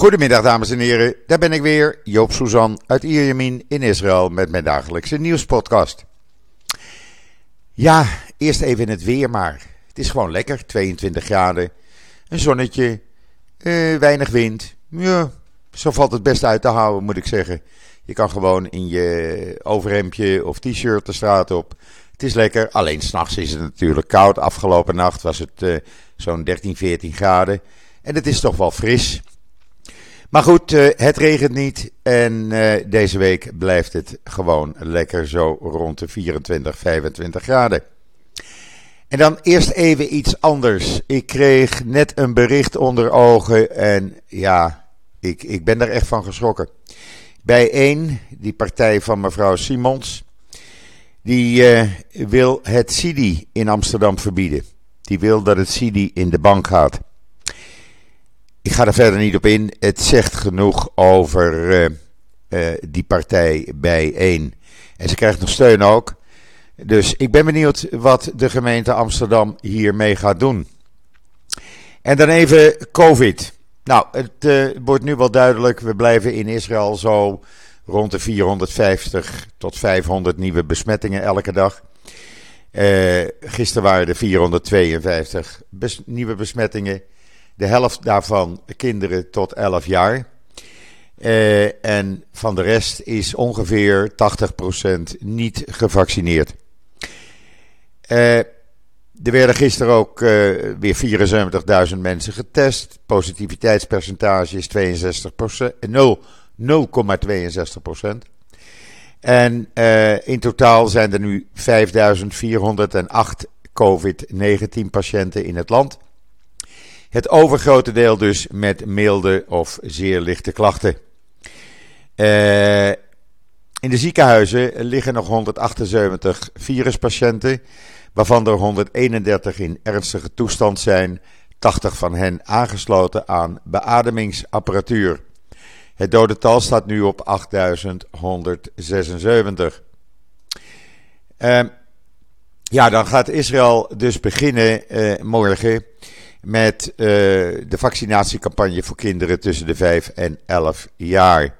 Goedemiddag dames en heren, daar ben ik weer, Joop Suzan uit Ierjemien in Israël met mijn dagelijkse nieuwspodcast. Ja, eerst even het weer maar. Het is gewoon lekker, 22 graden, een zonnetje, eh, weinig wind. Ja, zo valt het best uit te houden moet ik zeggen. Je kan gewoon in je overhemdje of t-shirt de straat op. Het is lekker, alleen s'nachts is het natuurlijk koud. Afgelopen nacht was het uh, zo'n 13, 14 graden. En het is toch wel fris. Maar goed, uh, het regent niet. En uh, deze week blijft het gewoon lekker zo rond de 24, 25 graden. En dan eerst even iets anders. Ik kreeg net een bericht onder ogen. En ja, ik, ik ben er echt van geschrokken. Bij één, die partij van mevrouw Simons. Die uh, wil het CIDI in Amsterdam verbieden. Die wil dat het CIDI in de bank gaat. Ik ga er verder niet op in. Het zegt genoeg over uh, uh, die partij bijeen. En ze krijgt nog steun ook. Dus ik ben benieuwd wat de gemeente Amsterdam hiermee gaat doen. En dan even COVID. Nou, het uh, wordt nu wel duidelijk. We blijven in Israël zo rond de 450 tot 500 nieuwe besmettingen elke dag. Gisteren waren er 452 bes nieuwe besmettingen. De helft daarvan kinderen tot 11 jaar. Uh, en van de rest is ongeveer 80% niet gevaccineerd. Uh, er werden gisteren ook uh, weer 74.000 mensen getest. Positiviteitspercentage is 0,62%. En in totaal zijn er nu 5.408 COVID-19 patiënten in het land. Het overgrote deel dus met milde of zeer lichte klachten. Uh, in de ziekenhuizen liggen nog 178 viruspatiënten, waarvan er 131 in ernstige toestand zijn, 80 van hen aangesloten aan beademingsapparatuur. Het dodental staat nu op 8176. Uh, ja, dan gaat Israël dus beginnen uh, morgen met uh, de vaccinatiecampagne voor kinderen tussen de 5 en 11 jaar.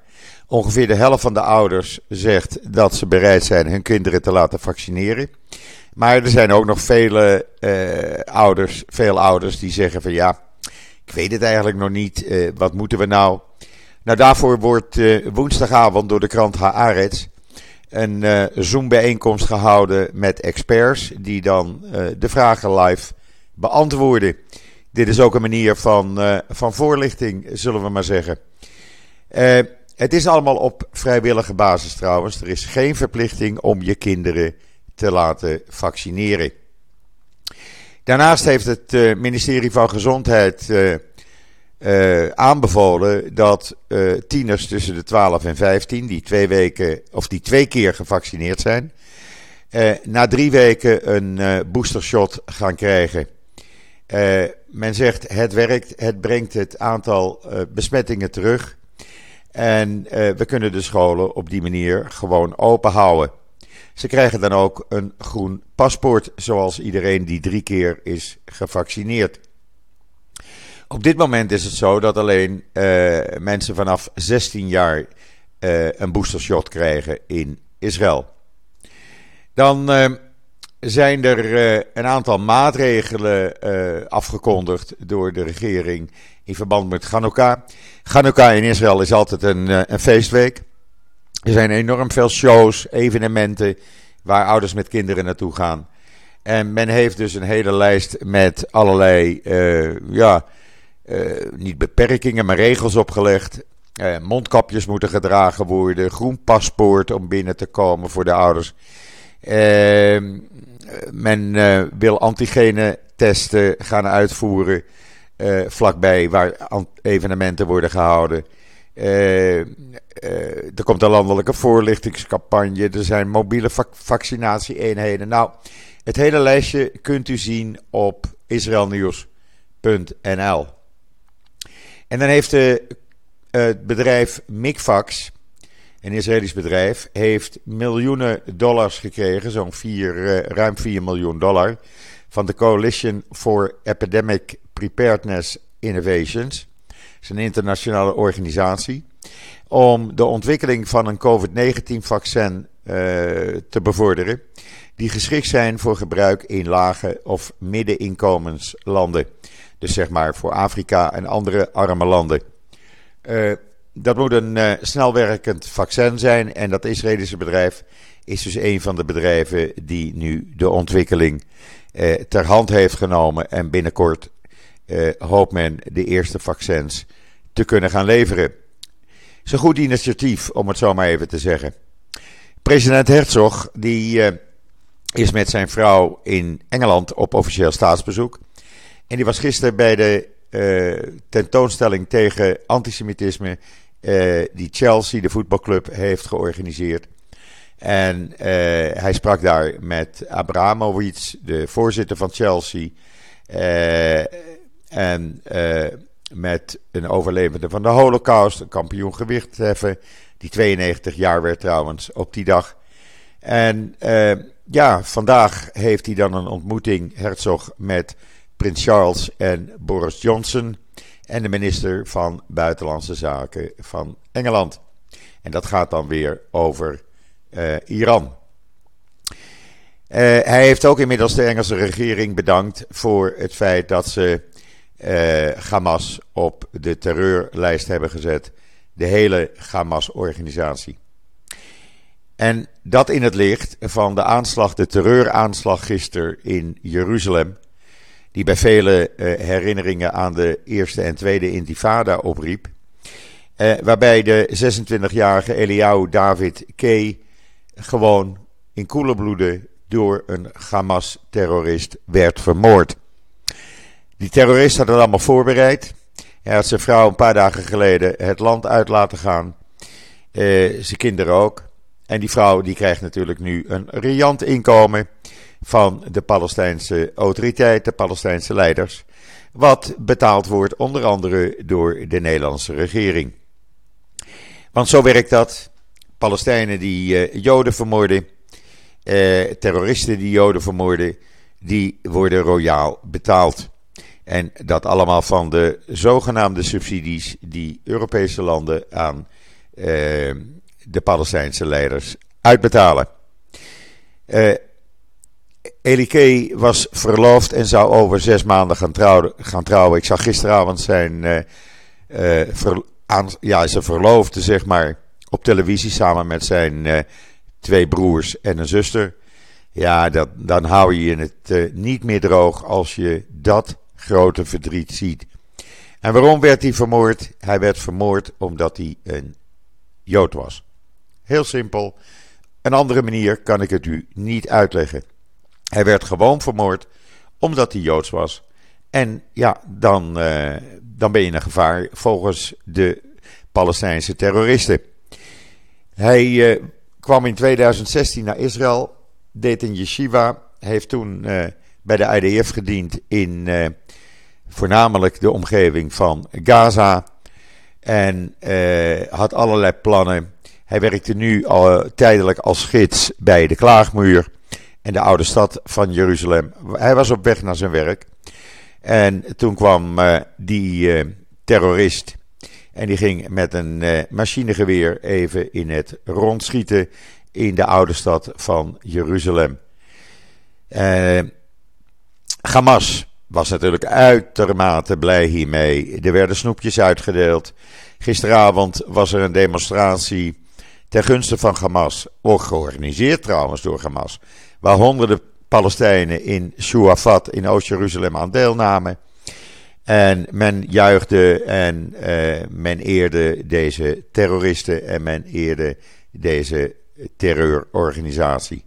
Ongeveer de helft van de ouders zegt dat ze bereid zijn hun kinderen te laten vaccineren. Maar er zijn ook nog vele uh, ouders, veel ouders die zeggen van ja, ik weet het eigenlijk nog niet, uh, wat moeten we nou? Nou, daarvoor wordt woensdagavond door de krant Haaretz een Zoom-bijeenkomst gehouden met experts die dan de vragen live beantwoorden. Dit is ook een manier van, uh, van voorlichting, zullen we maar zeggen. het is allemaal op vrijwillige basis trouwens. Er is geen verplichting om je kinderen te laten vaccineren. Daarnaast heeft het ministerie van Gezondheid aanbevolen dat tieners tussen de 12 en 15, die twee weken of die twee keer gevaccineerd zijn, na drie weken een boostershot gaan krijgen. Men zegt het werkt, het brengt het aantal besmettingen terug. En we kunnen de scholen op die manier gewoon open houden. Ze krijgen dan ook een groen paspoort, zoals iedereen die drie keer is gevaccineerd. Op dit moment is het zo dat alleen uh, mensen vanaf 16 jaar een boostershot krijgen in Israël. Dan zijn er een aantal maatregelen afgekondigd door de regering in verband met Hanukkah. Hanukkah in Israël is altijd een, een feestweek. Er zijn enorm veel shows, evenementen waar ouders met kinderen naartoe gaan. En men heeft dus een hele lijst met allerlei ja, niet beperkingen, maar regels opgelegd. Mondkapjes moeten gedragen worden, groen paspoort om binnen te komen voor de ouders. Uh, men wil antigene testen gaan uitvoeren vlakbij waar evenementen worden gehouden. er komt een landelijke voorlichtingscampagne. Er zijn mobiele vac vaccinatieeenheden. Nou, het hele lijstje kunt u zien op israelnieuws.nl. En dan heeft het bedrijf Micfax, een Israëlisch bedrijf, heeft miljoenen dollars gekregen, zo'n uh, ruim 4 miljoen dollar, van de Coalition for Epidemic Preparedness Innovations. is een internationale organisatie, om de ontwikkeling van een COVID-19-vaccin uh, te bevorderen, die geschikt zijn voor gebruik in lage of middeninkomenslanden. Dus zeg maar voor Afrika en andere arme landen. Uh, dat moet een uh, snelwerkend vaccin zijn en dat Israëlische bedrijf is dus een van de bedrijven die nu de ontwikkeling uh, ter hand heeft genomen en binnenkort uh, hoopt men de eerste vaccins te kunnen gaan leveren. Het is een goed initiatief, om het zo maar even te zeggen. President Herzog die, is met zijn vrouw in Engeland op officieel staatsbezoek. En die was gisteren bij de tentoonstelling tegen antisemitisme uh, die Chelsea, de voetbalclub, heeft georganiseerd. En uh, hij sprak daar met Abramovic, de voorzitter van Chelsea. en met een overlevende van de Holocaust, een kampioen. Die 92 jaar werd trouwens op die dag. En ja, vandaag heeft hij dan een ontmoeting, Herzog, met Prins Charles en Boris Johnson en de minister van Buitenlandse Zaken van Engeland. En dat gaat dan weer over uh, Iran. Uh, hij heeft ook inmiddels de Engelse regering bedankt voor het feit dat ze uh, Hamas op de terreurlijst hebben gezet. De hele Hamas-organisatie. En dat in het licht van de aanslag, de terreuraanslag gisteren in Jeruzalem die bij vele uh, herinneringen aan de Eerste en Tweede Intifada opriep. Uh, waarbij de 26-jarige Eliyahu David K. gewoon in koele bloeden door een Hamas-terrorist werd vermoord. Die terrorist had het allemaal voorbereid. Hij had zijn vrouw een paar dagen geleden het land uit laten gaan. Uh, zijn kinderen ook. En die vrouw die krijgt natuurlijk nu een riant inkomen van de Palestijnse autoriteit, de Palestijnse leiders. Wat betaald wordt onder andere door de Nederlandse regering. Want zo werkt dat. Palestijnen die uh, Joden vermoorden, uh, terroristen die Joden vermoorden, die worden royaal betaald. En dat allemaal van de zogenaamde subsidies die Europese landen aan uh, de Palestijnse leiders uitbetalen. Elike was verloofd en zou over zes maanden gaan trouwen. Ik zag gisteravond zijn, ver, aan, ja, zijn verloofde, zeg maar, op televisie samen met zijn uh, twee broers en een zuster. Ja, dat, dan hou je het niet meer droog als je dat grote verdriet ziet. En waarom werd hij vermoord? Hij werd vermoord omdat hij een Jood was. Heel simpel. Een andere manier kan ik het u niet uitleggen. Hij werd gewoon vermoord omdat hij Joods was. En ja, dan, uh, dan ben je een gevaar volgens de Palestijnse terroristen. Hij uh, kwam in 2016 naar Israël, deed een yeshiva, heeft toen uh, bij de IDF gediend in voornamelijk de omgeving van Gaza. En had allerlei plannen. Hij werkte nu al tijdelijk als gids bij de Klaagmuur en de oude stad van Jeruzalem. Hij was op weg naar zijn werk. En toen kwam uh, die uh, terrorist. En die ging met een uh, machinegeweer even in het rondschieten in de oude stad van Jeruzalem. Hamas was natuurlijk uitermate blij hiermee. Er werden snoepjes uitgedeeld. Gisteravond was er een demonstratie ten gunste van Hamas. Ook georganiseerd trouwens door Hamas waar honderden Palestijnen in Shuafat in Oost-Jeruzalem aan deelnamen. En men juichte en uh, men eerde deze terroristen en men eerde deze terreurorganisatie.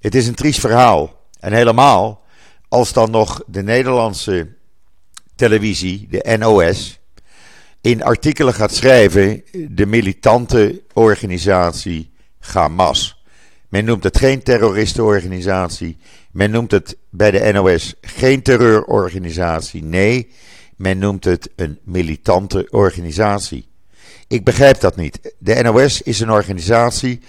Het is een triest verhaal. En helemaal als dan nog de Nederlandse televisie, de NOS, in artikelen gaat schrijven de militante organisatie Hamas. Men noemt het geen terroristenorganisatie. Men noemt het bij de NOS geen terreurorganisatie. Nee, men noemt het een militante organisatie. Ik begrijp dat niet. De NOS is een organisatie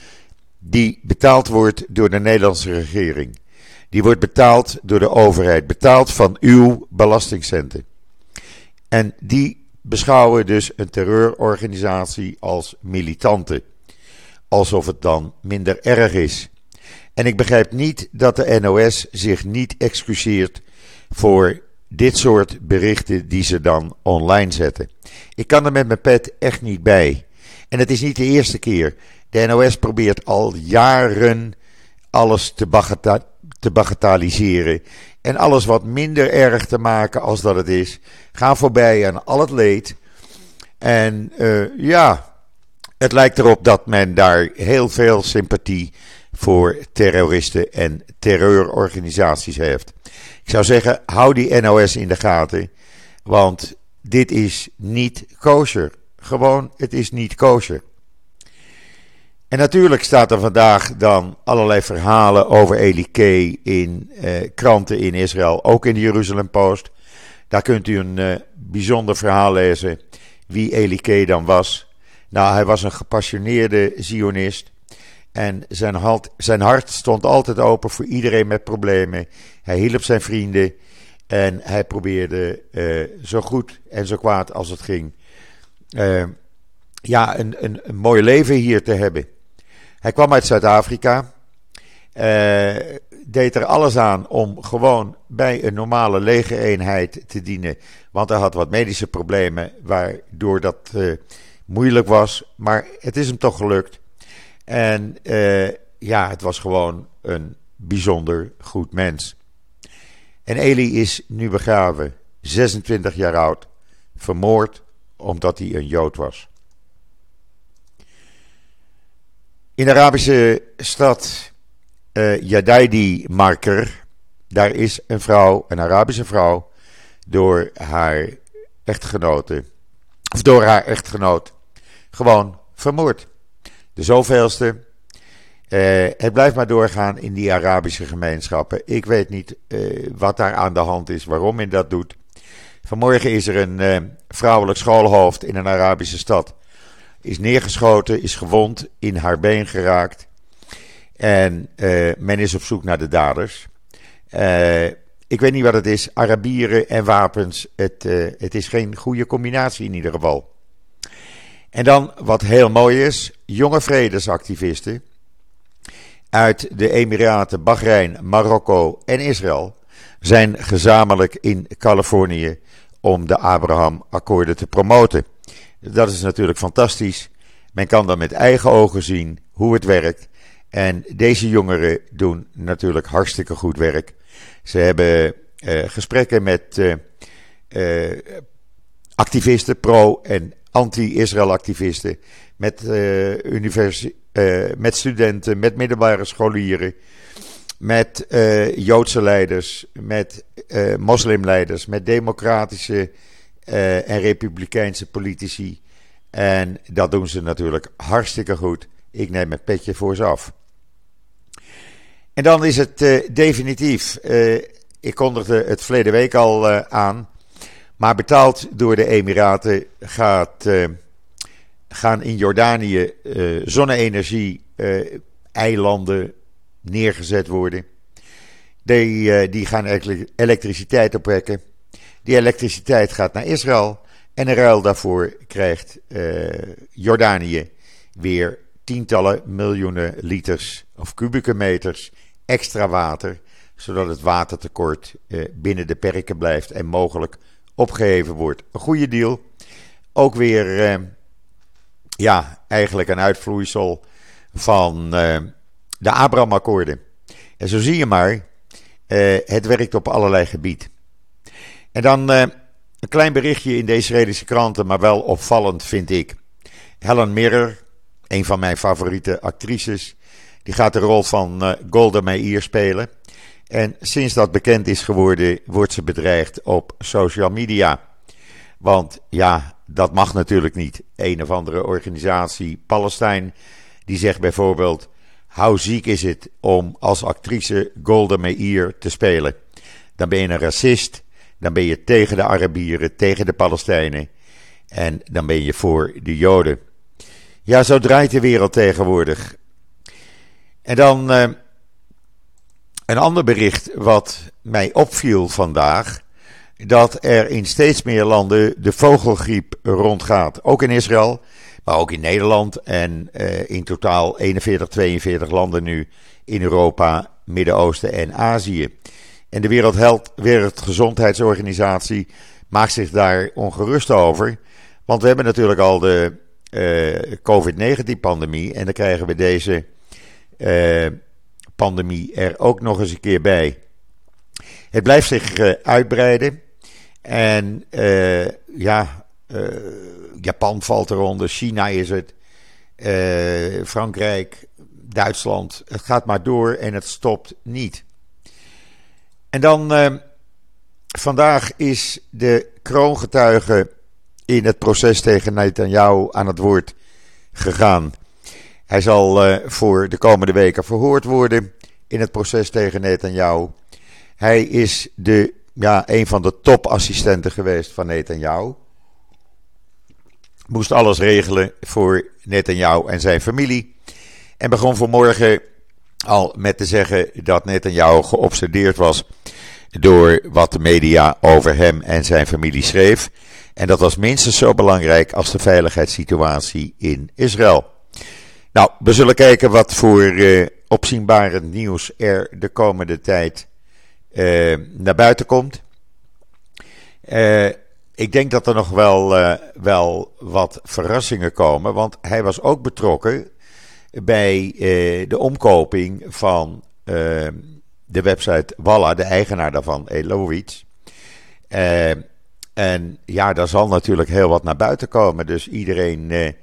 die betaald wordt door de Nederlandse regering. Die wordt betaald door de overheid, betaald van uw belastingcenten. En die beschouwen dus een terreurorganisatie als militante. Alsof het dan minder erg is. En ik begrijp niet dat de NOS zich niet excuseert voor dit soort berichten die ze dan online zetten. Ik kan er met mijn pet echt niet bij. En het is niet de eerste keer. De NOS probeert al jaren alles te, te bagatelliseren. En alles wat minder erg te maken als dat het is. Ga voorbij aan al het leed. En uh, ja, het lijkt erop dat men daar heel veel sympathie voor terroristen en terreurorganisaties heeft. Ik zou zeggen, hou die NOS in de gaten. Want dit is niet kosher. Gewoon, het is niet kosher. En natuurlijk staat er vandaag dan allerlei verhalen over Eli K. in eh, kranten in Israël, ook in de Jeruzalem Post. Daar kunt u een eh, bijzonder verhaal lezen wie Eli K. dan was. Nou, hij was een gepassioneerde Zionist. En zijn hart, zijn hart stond altijd open voor iedereen met problemen. Hij hielp zijn vrienden. En hij probeerde uh, zo goed en zo kwaad als het ging. Uh, ja, een, een, een mooi leven hier te hebben. Hij kwam uit Zuid-Afrika. Uh, deed er alles aan om gewoon bij een normale legereenheid te dienen. Want hij had wat medische problemen, waardoor dat moeilijk was. Maar het is hem toch gelukt. En uh, ja, het was gewoon een bijzonder goed mens. En Eli is nu begraven, 26 jaar oud, vermoord omdat hij een Jood was. In de Arabische stad uh, Jadaidi Marker, daar is een vrouw, een Arabische vrouw, door haar echtgenote, of door haar echtgenoot, gewoon vermoord. De zoveelste. Uh, het blijft maar doorgaan in die Arabische gemeenschappen. Ik weet niet uh, wat daar aan de hand is, waarom men dat doet. Vanmorgen is er een uh, vrouwelijk schoolhoofd in een Arabische stad. Is neergeschoten, is gewond, in haar been geraakt. En men is op zoek naar de daders. Ik weet niet wat het is. Arabieren en wapens. Het, het is geen goede combinatie in ieder geval. En dan wat heel mooi is: jonge vredesactivisten uit de Emiraten, Bahrein, Marokko en Israël zijn gezamenlijk in Californië om de Abraham-akkoorden te promoten. Dat is natuurlijk fantastisch. Men kan dan met eigen ogen zien hoe het werkt. En deze jongeren doen natuurlijk hartstikke goed werk. Ze hebben uh, gesprekken met uh, uh, activisten, pro- en anti-Israël activisten, met, met studenten, met middelbare scholieren, met Joodse leiders, met moslimleiders, met democratische en republikeinse politici. En dat doen ze natuurlijk hartstikke goed. Ik neem het petje voor ze af. En dan is het definitief. ik kondigde het verleden week al aan. Maar betaald door de Emiraten gaat, gaan in Jordanië uh, zonne-energie uh, eilanden neergezet worden. Die, die gaan elektriciteit opwekken. Die elektriciteit gaat naar Israël. En in ruil daarvoor krijgt Jordanië weer tientallen miljoenen liters of kubieke meters extra water. Zodat het watertekort binnen de perken blijft en mogelijk opgeheven wordt. Een goede deal. Ook weer, eh, ja, eigenlijk een uitvloeisel van eh, de Abraham-akkoorden. En zo zie je maar, eh, het werkt op allerlei gebieden. En dan eh, een klein berichtje in de Israëlische kranten, maar wel opvallend vind ik. Helen Mirror, een van mijn favoriete actrices, die gaat de rol van uh, Golda Meir spelen. En sinds dat bekend is geworden, wordt ze bedreigd op social media. Want ja, dat mag natuurlijk niet. Een of andere organisatie, Palestijn, die zegt bijvoorbeeld: Hoe ziek is het om als actrice Golda Meir te spelen? Dan ben je een racist, dan ben je tegen de Arabieren, tegen de Palestijnen en dan ben je voor de Joden. Ja, zo draait de wereld tegenwoordig. En dan. Uh, een ander bericht wat mij opviel vandaag. dat er in steeds meer landen de vogelgriep rondgaat. Ook in Israël, maar ook in Nederland en uh, in totaal 41, 42 landen nu in Europa, Midden-Oosten en Azië. En de Wereld Wereldgezondheidsorganisatie maakt zich daar ongerust over. Want we hebben natuurlijk al de COVID-19-pandemie en dan krijgen we deze uh, pandemie er ook nog eens een keer bij. Het blijft zich uh, uitbreiden. En ja, Japan valt eronder, China is het, Frankrijk, Duitsland. Het gaat maar door en het stopt niet. En dan vandaag is de kroongetuige in het proces tegen Netanyahu aan het woord gegaan. Hij zal voor de komende weken verhoord worden in het proces tegen Netanyahu. Hij is de, ja, een van de topassistenten geweest van Netanyahu. Moest alles regelen voor Netanyahu en zijn familie. En begon vanmorgen al met te zeggen dat Netanyahu geobsedeerd was door wat de media over hem en zijn familie schreef. En dat was minstens zo belangrijk als de veiligheidssituatie in Israël. Nou, we zullen kijken wat voor uh, nieuws er de komende tijd uh, naar buiten komt. Uh, ik denk dat er nog wel, wel wat verrassingen komen, want hij was ook betrokken bij de omkoping van de website Walla, de eigenaar daarvan, Elowitz. En ja, daar zal natuurlijk heel wat naar buiten komen. Dus iedereen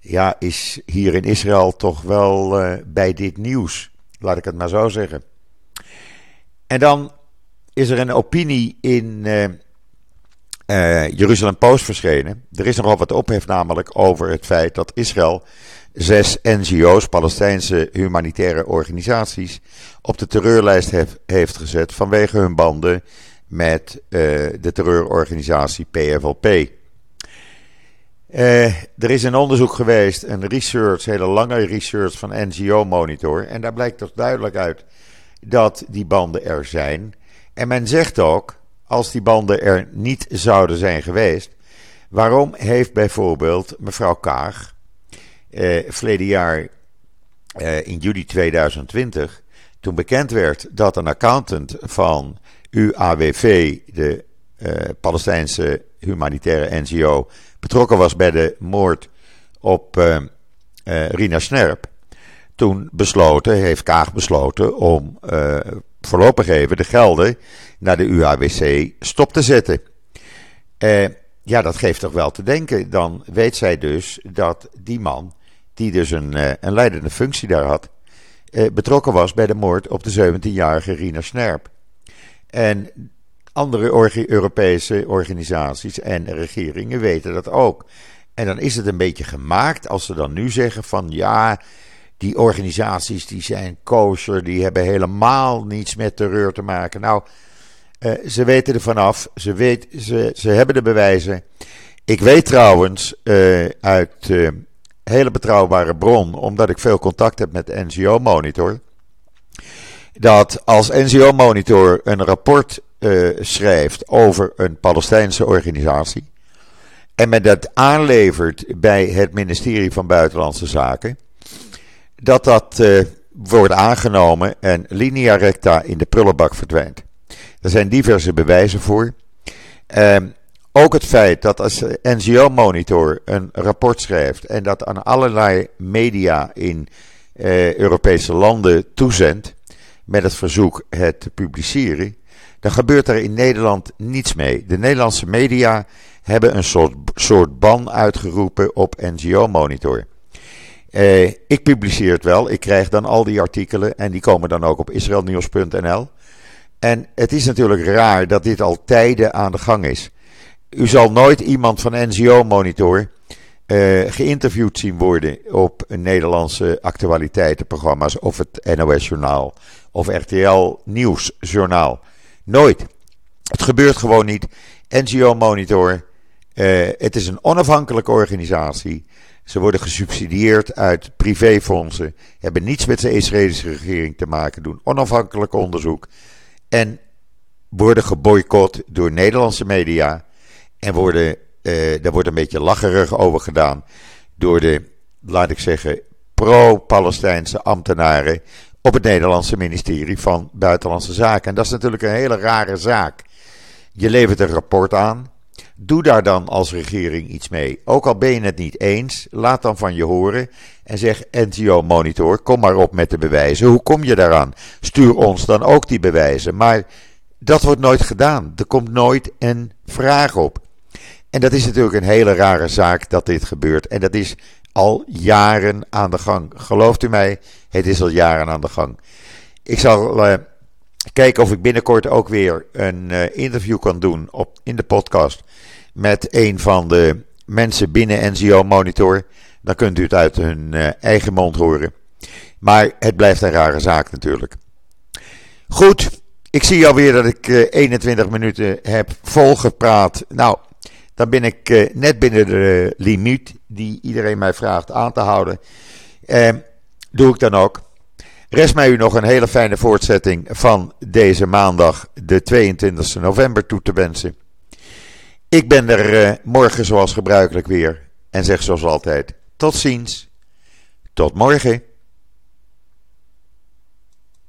ja, is hier in Israël toch wel bij dit nieuws. Laat ik het maar zo zeggen. En dan is er een opinie in uh, Jeruzalem Post verschenen. Er is nogal wat ophef namelijk over het feit dat Israël zes NGO's, Palestijnse humanitaire organisaties, op de terreurlijst heeft gezet vanwege hun banden met uh, de terreurorganisatie PFLP. er is een onderzoek geweest, een research, hele lange research van NGO Monitor. En daar blijkt toch duidelijk uit dat die banden er zijn. En men zegt ook, als die banden er niet zouden zijn geweest, waarom heeft bijvoorbeeld mevrouw Kaag eh, verleden jaar eh, in juli 2020, toen bekend werd dat een accountant van UAWV, de eh, Palestijnse humanitaire NGO, betrokken was bij de moord op eh, eh, Rina Snerp, toen besloten, heeft Kaag besloten om voorlopig even de gelden naar de UAWC stop te zetten. Ja, dat geeft toch wel te denken. Dan weet zij dus dat die man, die dus een, een leidende functie daar had, betrokken was bij de moord op de 17-jarige Rina Snerp. En andere Europese organisaties en regeringen weten dat ook. En dan is het een beetje gemaakt als ze dan nu zeggen van ja, die organisaties die zijn kosher, die hebben helemaal niets met terreur te maken. Nou, uh, ze weten er vanaf, ze, weet, ze, ze hebben de bewijzen. Ik weet trouwens uh, uit uh, hele betrouwbare bron, omdat ik veel contact heb met NGO Monitor, dat als NGO Monitor een rapport schrijft over een Palestijnse organisatie en men dat aanlevert bij het ministerie van Buitenlandse Zaken dat dat uh, wordt aangenomen en linea recta in de prullenbak verdwijnt. Er zijn diverse bewijzen voor. Uh, ook het feit dat als NGO Monitor een rapport schrijft en dat aan allerlei media in uh, Europese landen toezendt met het verzoek het te publiceren, dan gebeurt er in Nederland niets mee. De Nederlandse media hebben een soort, soort ban uitgeroepen op NGO Monitor. Uh, ik publiceer het wel. Ik krijg dan al die artikelen en die komen dan ook op israelnieuws.nl. En het is natuurlijk raar dat dit al tijden aan de gang is. U zal nooit iemand van NGO Monitor uh, geïnterviewd zien worden op Nederlandse actualiteitenprogramma's of het NOS Journaal of RTL Nieuwsjournaal. Nooit. Het gebeurt gewoon niet. NGO Monitor, uh, het is een onafhankelijke organisatie. Ze worden gesubsidieerd uit privéfondsen, hebben niets met de Israëlische regering te maken, doen onafhankelijk onderzoek. En worden geboycott door Nederlandse media en worden, uh, daar wordt een beetje lacherig over gedaan door de, laat ik zeggen, pro-Palestijnse ambtenaren op het Nederlandse ministerie van Buitenlandse Zaken. En dat is natuurlijk een hele rare zaak. Je levert een rapport aan. Doe daar dan als regering iets mee. Ook al ben je het niet eens, laat dan van je horen en zeg NGO Monitor, kom maar op met de bewijzen. Hoe kom je daaraan? Stuur ons dan ook die bewijzen. Maar dat wordt nooit gedaan. Er komt nooit een vraag op. En dat is natuurlijk een hele rare zaak dat dit gebeurt. En dat is al jaren aan de gang. Gelooft u mij, het is al jaren aan de gang. Ik zal uh, kijken of ik binnenkort ook weer een uh, interview kan doen op, in de podcast met een van de mensen binnen NGO Monitor. Dan kunt u het uit hun uh, eigen mond horen. Maar het blijft een rare zaak natuurlijk. Goed, ik zie alweer dat ik 21 minuten heb volgepraat. Nou, dan ben ik uh, net binnen de limiet die iedereen mij vraagt aan te houden. Uh, doe ik dan ook. Rest mij u nog een hele fijne voortzetting van deze maandag, de 22 november, toe te wensen. Ik ben er uh, morgen zoals gebruikelijk weer en zeg zoals altijd: tot ziens, tot morgen.